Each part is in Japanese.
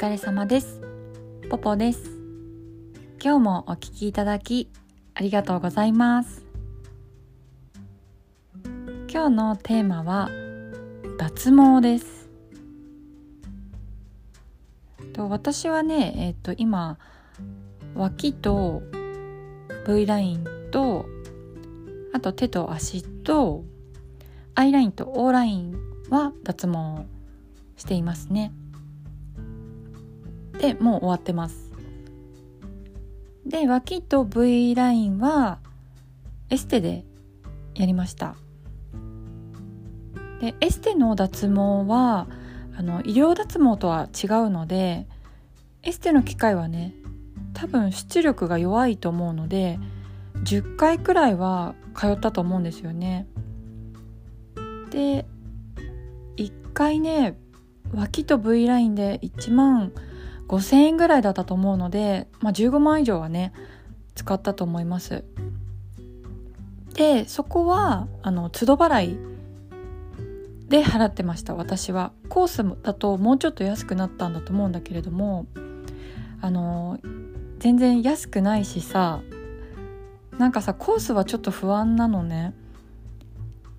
疲れ様です。ポポです。今日もお聞きいただきありがとうございます。今日のテーマは脱毛です。と私はねえっ、と今脇と V ラインとあと手と足とアイラインと O ラインは脱毛していますね。でもう終わってます。で脇と V ラインはエステでやりました。でエステの脱毛はあの医療脱毛とは違うのでエステの機械はね多分出力が弱いと思うので10回くらいは通ったと思うんですよね。で1回ね脇と V ラインで1万5,000円ぐらいだったと思うので、まあ、15万以上はね使ったと思います。でそこはあの都度払いで払ってました私は。コースだともうちょっと安くなったんだと思うんだけれどもあの全然安くないしさなんかさコースはちょっと不安なのね。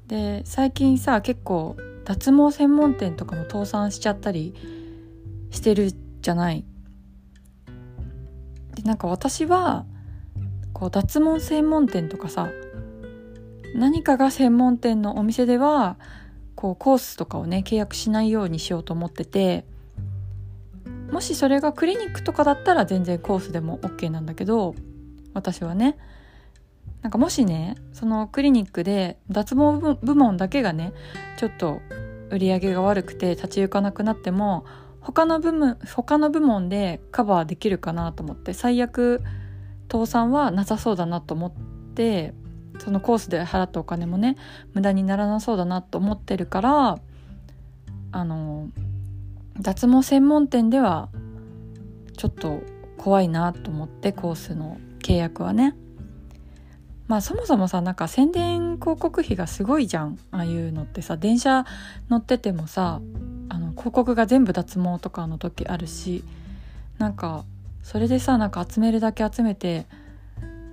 で最近さ結構脱毛専門店とかも倒産しちゃったりしてるじゃない。でなんか私はこう脱毛専門店とかさ何かが専門店のお店ではこうコースとかをね契約しないようにしようと思っててもしそれがクリニックとかだったら全然コースでも OK なんだけど私はねなんかもしねそのクリニックで脱毛部門だけがねちょっと売り上げが悪くて立ち行かなくなっても他の部門他の部門でカバーできるかなと思って最悪倒産はなさそうだなと思ってそのコースで払ったお金もね無駄にならなそうだなと思ってるからあの脱毛専門店ではちょっと怖いなと思ってコースの契約はね。まあそもそもさなんか宣伝広告費がすごいじゃん。ああいうのってさ電車乗っててもさ広告が全部脱毛とかの時あるしなんかそれでさなんか集めるだけ集めて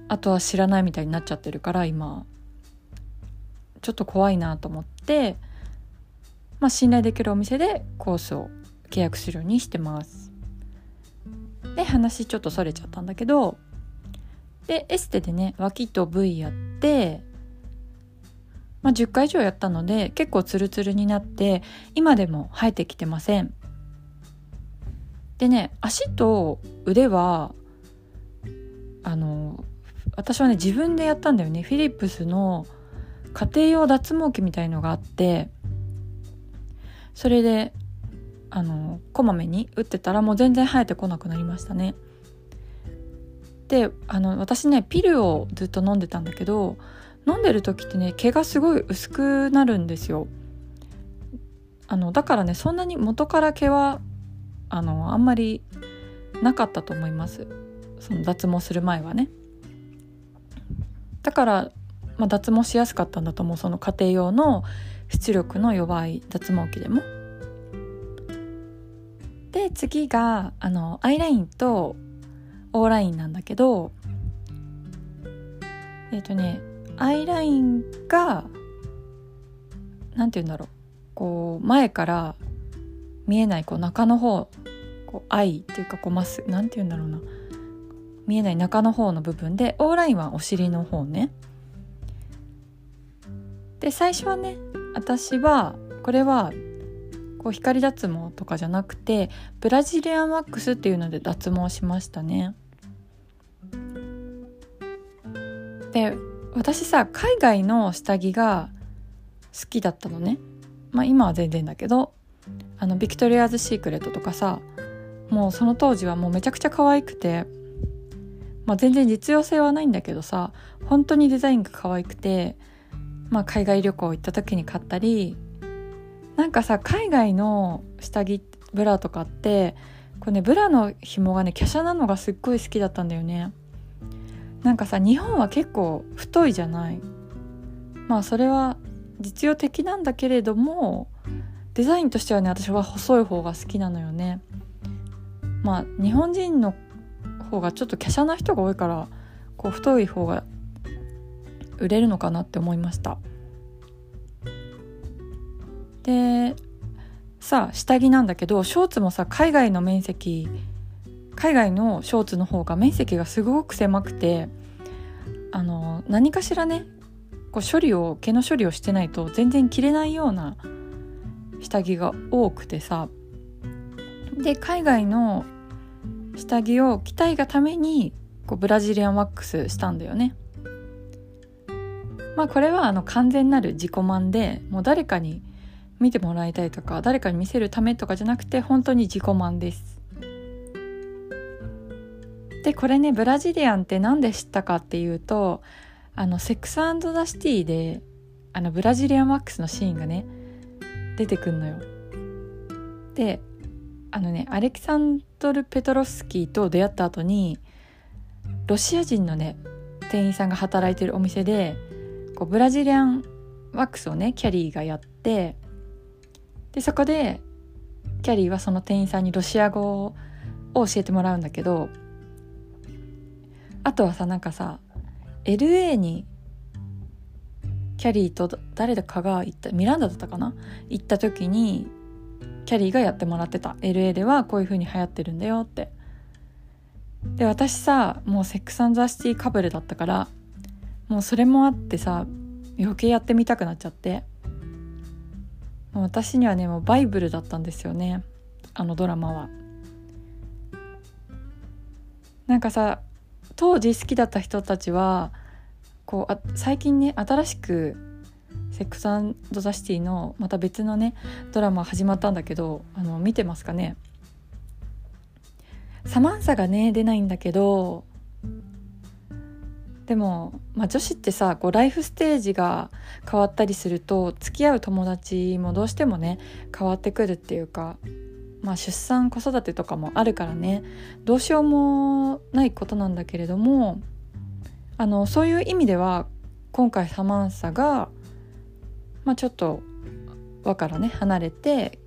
あとは知らないみたいになっちゃってるから今。ちょっと怖いなと思ってまあ信頼できるお店でコースを契約するようにしてます。で話ちょっとそれちゃったんだけどでエステでね脇と V やって、まあ、10回以上やったので結構ツルツルになって今でも生えてきてません。でね足と腕はあの私はね自分でやったんだよね。フィリップスの家庭用脱毛器みたいのがあってそれであのこまめに打ってたらもう全然生えてこなくなりましたね。であの私ねピルをずっと飲んでたんだけど飲んでる時ってね毛がすごい薄くなるんですよ。あのだからねそんなに元から毛はあのあんまりなかったと思います。その脱毛する前はね。だから、まあ、脱毛しやすかったんだと思う。その家庭用の出力の弱い脱毛器でも。で次があのアイラインとオーラインなんだけどえっ、ー、とねアイラインが何て言うんだろう。こう前から見えないこう中の方こう愛っていうかこうまっすぐ何て言うんだろうな。見えない中の方の部分で Oラインはお尻の方ね。で最初はね私はこれはこう光脱毛とかじゃなくてブラジリアンワックスっていうので脱毛しましたね。で私さ海外の下着が好きだったのね。まあ今は全然だけどあの Victoria's Secret とかさもうその当時はもうめちゃくちゃ可愛くて、まあ、全然実用性はないんだけどさ本当にデザインが可愛くて、まあ、海外旅行行った時に買ったりなんかさ海外の下着ブラとかってこれねブラの紐がね華奢なのがすっごい好きだったんだよね。なんかさ日本は結構太いじゃない。まあそれは実用的なんだけれどもデザインとしてはね私は細い方が好きなのよね。まあ日本人の方がちょっと華奢な人が多いからこう太い方が売れるのかなって思いました。でさあ下着なんだけどショーツもさ海外の面積海外のショーツの方が面積がすごく狭くてあの何かしらねこう処理を毛の処理をしてないと全然着れないような下着が多くてさで海外の下着を着たいがためにこうブラジリアンワックスしたんだよね。まあこれはあの完全なる自己満でもう誰かに見てもらいたいとか誰かに見せるためとかじゃなくて本当に自己満です。でこれねブラジリアンって何で知ったかっていうとあのセックスザ・シティであのブラジリアンワックスのシーンがね出てくんのよ。であのねアレキサンドル・ペトロフスキーと出会った後にロシア人のね店員さんが働いてるお店でこうブラジリアンワックスをねキャリーがやってでそこでキャリーはその店員さんにロシア語を教えてもらうんだけどあとはさなんかさ LA にキャリーと誰だかが行ったミランダだったかな？行った時にキャリーがやってもらってた。LA ではこういう風に流行ってるんだよって。で私さもうセックスザ・シティかぶれだったからもうそれもあってさ余計やってみたくなっちゃって。もう私にはねもうバイブルだったんですよね。あのドラマは。なんかさ当時好きだった人たちはこうあ最近ね新しく「セックスザ・シティ」のまた別のねドラマ始まったんだけどあの見てますかね?サマンサがね出ないんだけどでも、まあ、女子ってさこうライフステージが変わったりすると付き合う友達もどうしてもね変わってくるっていうか、まあ、出産子育てとかもあるからねどうしようもないことなんだけれどもあのそういう意味では今回サマンサが、まあ、ちょっと輪からね離れて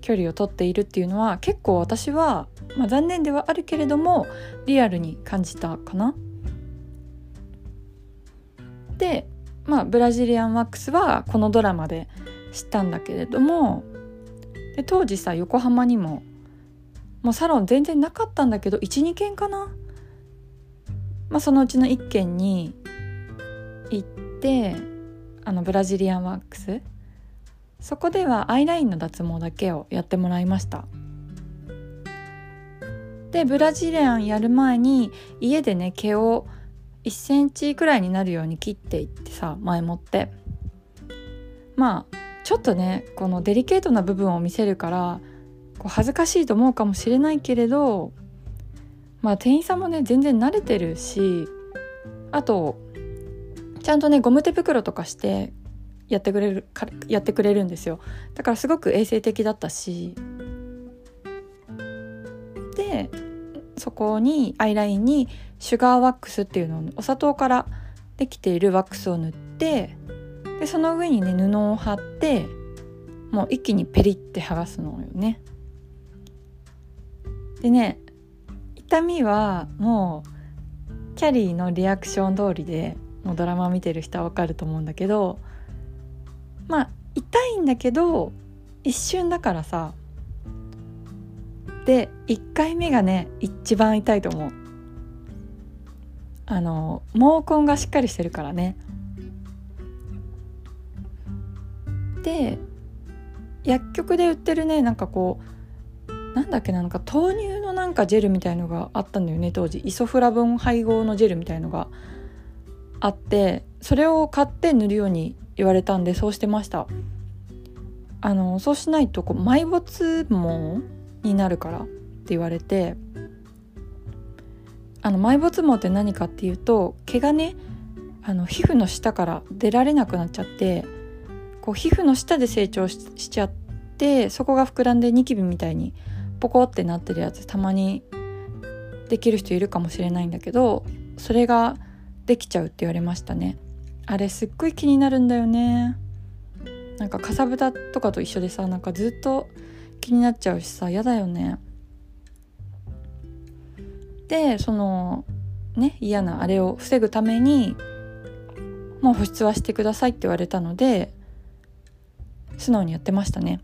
距離を取っているっていうのは結構私は、まあ、残念ではあるけれどもリアルに感じたかな。でまあブラジリアンワックスはこのドラマで知ったんだけれどもで当時さ横浜にももうサロン全然なかったんだけど12軒かな、まあ、そのうちの1軒に行ってあのブラジリアンワックス。そこではアイラインの脱毛だけをやってもらいました。でブラジリアンやる前に家でね毛を1センチくらいになるように切っていってさ前もって。まあちょっとねこのデリケートな部分を見せるからこう恥ずかしいと思うかもしれないけれどまあ店員さんもね全然慣れてるしあとちゃんとねゴム手袋とかしてやってくれるやってくれるんですよ。だからすごく衛生的だったし。でそこにアイラインにシュガーワックスっていうのをお砂糖からできているワックスを塗ってでその上にね布を貼ってもう一気にペリって剥がすのよね。でね痛みはもうキャリーのリアクション通りでもうドラマ見てる人はわかると思うんだけどまあ痛いんだけど一瞬だからさで1回目がね一番痛いと思うあの毛根がしっかりしてるからね薬局で売ってるねなんかこうなんだっけなんか豆乳のなんかジェルみたいのがあったんだよね当時。イソフラボン配合のジェルみたいのがあってそれを買って塗るように言われたんでそうしてました。あのそうしないとこう埋没毛になるからって言われてあの埋没毛って何かっていうと毛がねあの皮膚の下から出られなくなっちゃってこう皮膚の下で成長しちゃってそこが膨らんでニキビみたいにポコってなってるやつたまにできる人いるかもしれないんだけどそれができちゃうって言われましたね。あれすっごい気になるんだよね。なんかかさぶたとかと一緒でさなんかずっと気になっちゃうしさ嫌だよね。でそのね嫌なあれを防ぐためにもう保湿はしてくださいって言われたので素直にやってましたね。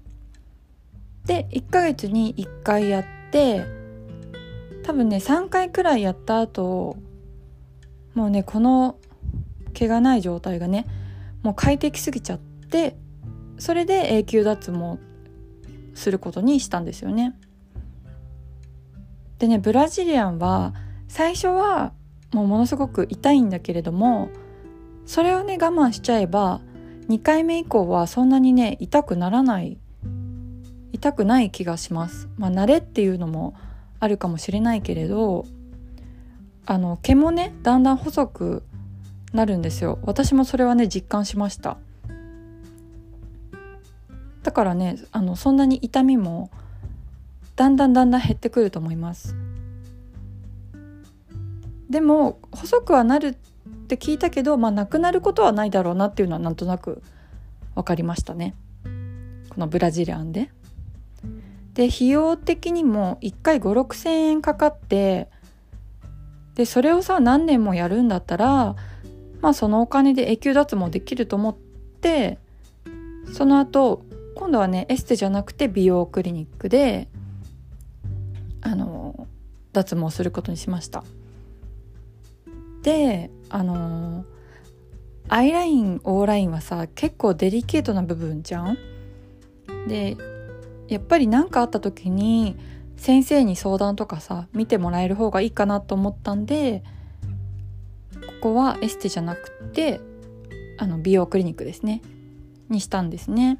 で1ヶ月に1回やって多分ね3回くらいやった後もうねこの毛がない状態がねもう快適すぎちゃってそれで永久脱毛することにしたんですよね。でねブラジリアンは最初はもうものすごく痛いんだけれどもそれをね我慢しちゃえば2回目以降はそんなにね痛くならない痛くない気がします。まあ、慣れっていうのもあるかもしれないけれどあの毛もねだんだん細くなるんですよ私もそれはね実感しましただからねあのそんなに痛みもだんだんだんだん減ってくると思いますでも細くはなるって聞いたけどまあなくなることはないだろうなっていうのはなんとなく分かりましたねこのブラジリアンで。で費用的にも1回5 6千円かかってでそれをさ何年もやるんだったらまあそのお金で永久脱毛できると思ってその後今度はねエステじゃなくて美容クリニックであの脱毛することにしました。であのアイラインオーラインはさ結構デリケートな部分じゃん？でやっぱり何かあった時に先生に相談とかさ見てもらえる方がいいかなと思ったんでここはエステじゃなくてあの美容クリニックですね。にしたんですね。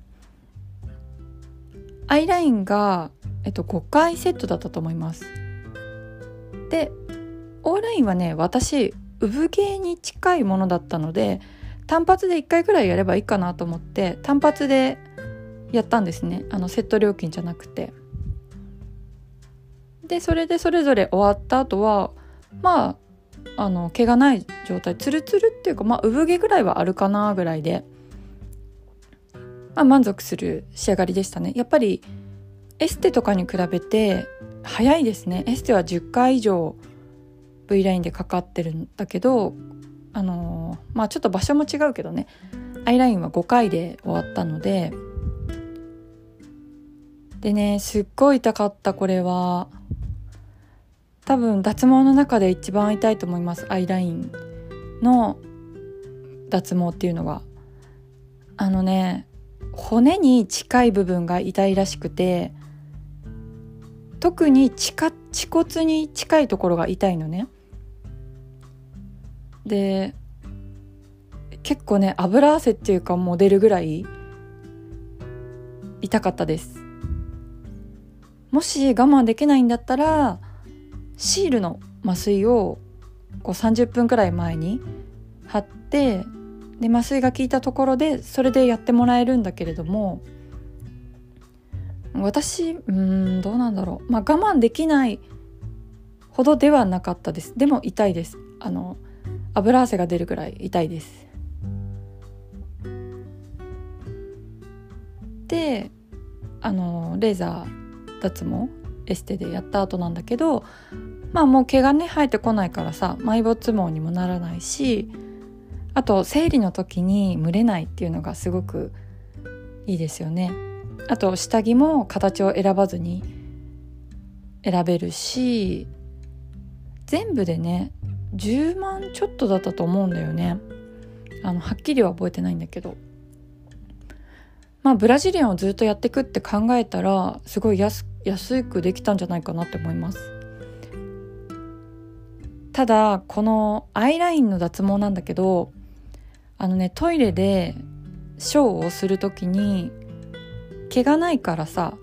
アイラインが、えっと、5回セットだったと思います。でオーラインはね私産毛に近いものだったので単発で1回くらいやればいいかなと思って単発でやったんですね。あのセット料金じゃなくて。でそれでそれぞれ終わった後はまああの毛がない状態ツルツルっていうかまあ産毛ぐらいはあるかなぐらいで、まあ、満足する仕上がりでしたね。やっぱりエステとかに比べて早いですね。エステは10回以上 V ラインでかかってるんだけどあのまあちょっと場所も違うけどね。アイラインは5回で終わったのででねすっごい痛かったこれは。多分脱毛の中で一番痛いと思います。アイラインの脱毛っていうのはあのね骨に近い部分が痛いらしくて特に地下恥骨に近いところが痛いのね。で結構ね油汗っていうかもう出るぐらい痛かったです。もし我慢できないんだったらシールの麻酔をこう30分くらい前に貼ってで麻酔が効いたところでそれでやってもらえるんだけれども私うんどうなんだろう。まあ我慢できないほどではなかったです。でも痛いです。あの油汗が出るくらい痛いです。であのレーザー脱毛エステでやった後なんだけどまあもう毛がね生えてこないからさ埋没毛にもならないしあと生理の時に蒸れないっていうのがすごくいいですよね。あと下着も形を選ばずに選べるし全部でね10万ちょっとだったと思うんだよねあのはっきりは覚えてないんだけどまあブラジリアンをずっとやってくって考えたらすごい安安くできたんじゃないかなって思います。ただこのアイラインの脱毛なんだけどあのねトイレでショーをする時に毛がないからさ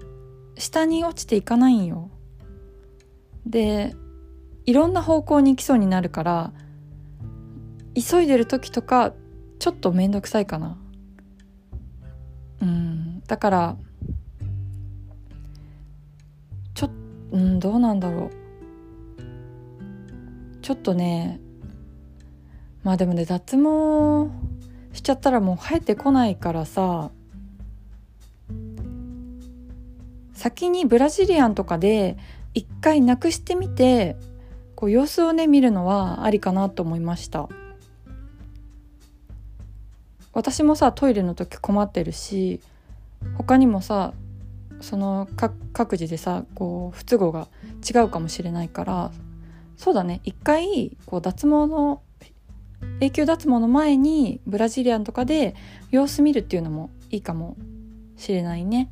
下に落ちていかないんよ。でいろんな方向に行きそうになるから急いでる時とかちょっと面倒くさいかな。うんだからうんどうなんだろう。ちょっとねまあでもね脱毛しちゃったらもう生えてこないからさ先にブラジリアンとかで一回なくしてみてこう様子をね見るのはありかなと思いました。私もさトイレの時困ってるし他にもさその各自でさこう不都合が違うかもしれないからそうだね。一回こう脱毛の永久脱毛の前にブラジリアンとかで様子見るっていうのもいいかもしれないね。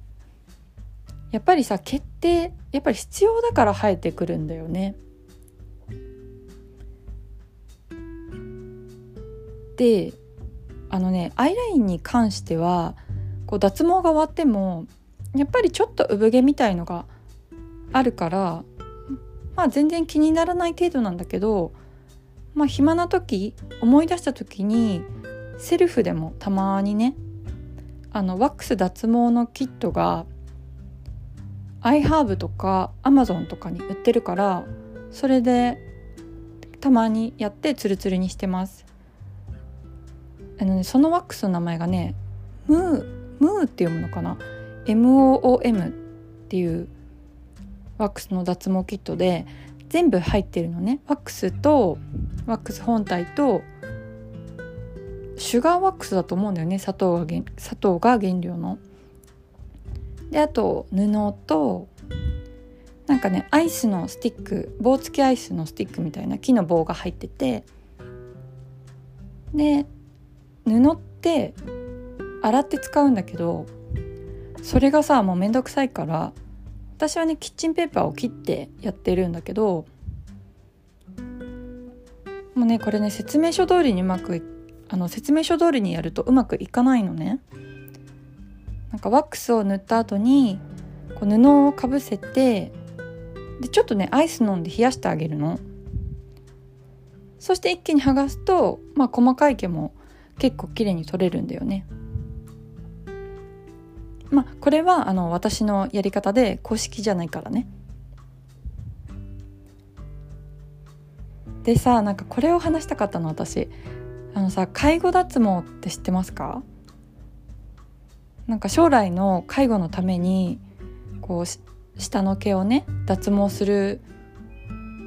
やっぱりさ毛ってやっぱり必要だから生えてくるんだよね。であのねアイラインに関してはこう脱毛が終わってもやっぱりちょっと産毛みたいのがあるからまあ全然気にならない程度なんだけどまあ暇な時思い出した時にセルフでもたまにねあのワックス脱毛のキットがアイハーブとかアマゾンとかに売ってるからそれでたまにやってツルツルにしてます。あのねそのワックスの名前がねムームーって読むのかな？MOOM っていうワックスの脱毛キットで全部入ってるのね。ワックスとワックス本体とシュガーワックスだと思うんだよね。砂糖が砂糖が原料の。であと布となんかねアイスのスティック棒付きアイスのスティックみたいな木の棒が入ってて。で布って洗って使うんだけどそれがさもうめんどくさいから私はねキッチンペーパーを切ってやってるんだけどもうねこれね説明書通りにうまくあの説明書通りにやるとうまくいかないのね。なんかワックスを塗った後にこう布をかぶせてでちょっとねアイス飲んで冷やしてあげるの。そして一気に剥がすと、まあ、細かい毛も結構綺麗に取れるんだよね。まあこれはあの私のやり方で公式じゃないからね。でさなんかこれを話したかったの私あのさ介護脱毛って知ってますか？なんか将来の介護のためにこう下の毛をね脱毛する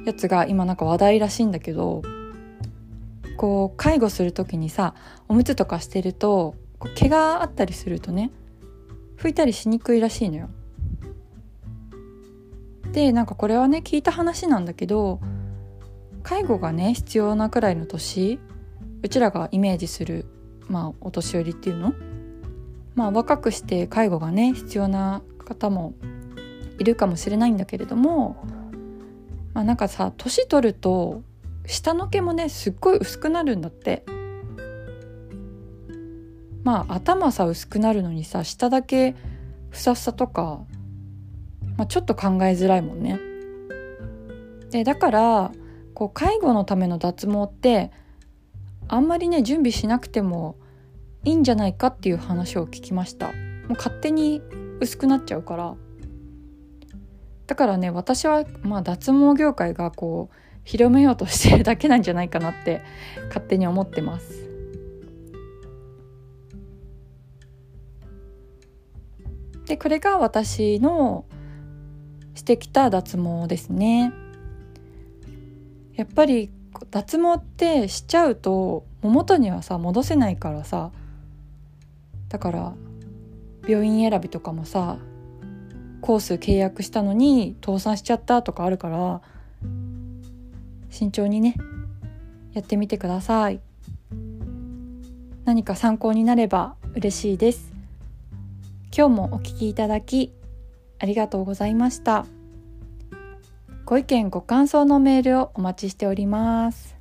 やつが今なんか話題らしいんだけどこう介護する時にさおむつとかしてると毛があったりするとね拭いたりしにくいらしいのよ。でなんかこれはね聞いた話なんだけど介護がね必要なくらいの年うちらがイメージするまあお年寄りっていうの？まあ若くして介護がね必要な方もいるかもしれないんだけれどもまあなんかさ年取ると下の毛もねすっごい薄くなるんだってまあ頭さ薄くなるのにさ下だけふさふさとか、まあ、ちょっと考えづらいもんね。でだからこう介護のための脱毛ってあんまりね準備しなくてもいいんじゃないかっていう話を聞きました。もう勝手に薄くなっちゃうから。だからね私はまあ脱毛業界がこう広めようとしてるだけなんじゃないかなって勝手に思ってます。でこれが私のしてきた脱毛ですね。やっぱり脱毛ってしちゃうとも元にはさ戻せないからさ。だから病院選びとかもさコース契約したのに倒産しちゃったとかあるから慎重にねやってみてください。何か参考になれば嬉しいです。今日もお聞きいただきありがとうございました。ご意見ご感想のメールをお待ちしております。